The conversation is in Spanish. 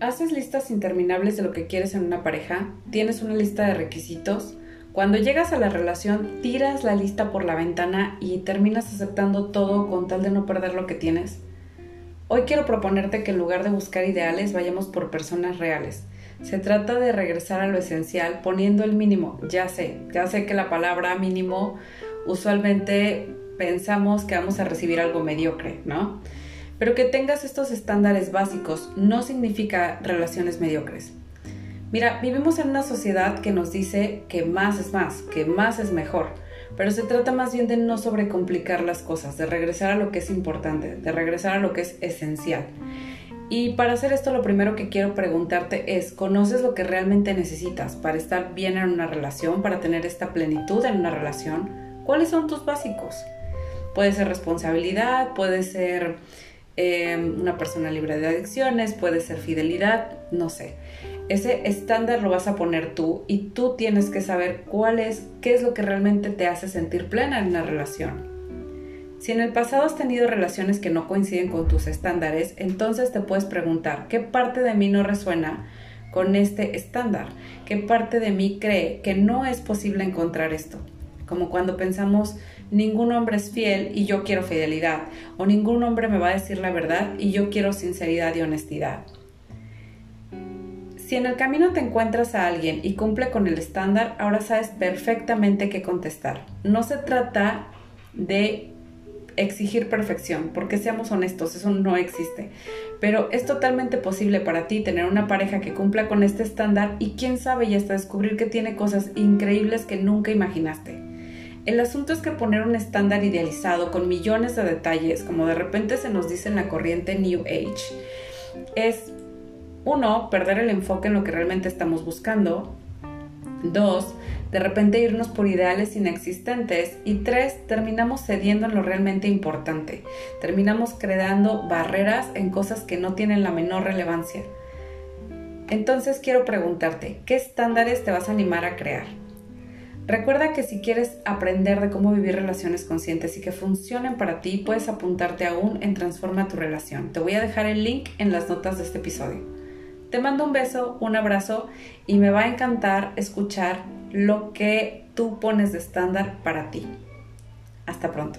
¿Haces listas interminables de lo que quieres en una pareja? ¿Tienes una lista de requisitos? Cuando llegas a la relación, tiras la lista por la ventana y terminas aceptando todo con tal de no perder lo que tienes. Hoy quiero proponerte que en lugar de buscar ideales vayamos por personas reales. Se trata de regresar a lo esencial poniendo el mínimo. Ya sé, ya sé que la palabra mínimo usualmente pensamos que vamos a recibir algo mediocre, ¿no? Pero que tengas estos estándares básicos no significa relaciones mediocres. Mira, vivimos en una sociedad que nos dice que más es más, que más es mejor, pero se trata más bien de no sobrecomplicar las cosas, de regresar a lo que es importante, de regresar a lo que es esencial. Y para hacer esto lo primero que quiero preguntarte es, ¿conoces lo que realmente necesitas para estar bien en una relación, para tener esta plenitud en una relación? ¿Cuáles son tus básicos? Puede ser responsabilidad, puede ser Em, una persona libre de adicciones, puede ser fidelidad, no sé. Ese estándar lo vas a poner tú y tú tienes que saber cuál es, qué es lo que realmente te hace sentir plena en una relación. Si en el pasado has tenido relaciones que no coinciden con tus estándares, entonces te puedes preguntar, ¿qué parte de mí no resuena con este estándar? ¿Qué parte de mí cree que no es posible encontrar esto? Como cuando pensamos, ningún hombre es fiel y yo quiero fidelidad, o ningún hombre me va a decir la verdad y yo quiero sinceridad y honestidad. Si en el camino te encuentras a alguien y cumple con el estándar, ahora sabes perfectamente qué contestar. No se trata de exigir perfección, porque seamos honestos, eso no existe. Pero es totalmente posible para ti tener una pareja que cumpla con este estándar y quién sabe y hasta descubrir que tiene cosas increíbles que nunca imaginaste. El asunto es que poner un estándar idealizado con millones de detalles, como de repente se nos dice en la corriente New Age, es uno, perder el enfoque en lo que realmente estamos buscando, dos, de repente irnos por ideales inexistentes y tres, terminamos cediendo en lo realmente importante, terminamos creando barreras en cosas que no tienen la menor relevancia. Entonces quiero preguntarte, ¿qué estándares te vas a animar a crear? Recuerda que si quieres aprender de cómo vivir relaciones conscientes y que funcionen para ti, puedes apuntarte aún en Transforma tu relación. Te voy a dejar el link en las notas de este episodio. Te mando un beso, un abrazo y me va a encantar escuchar lo que tú pones de estándar para ti. Hasta pronto.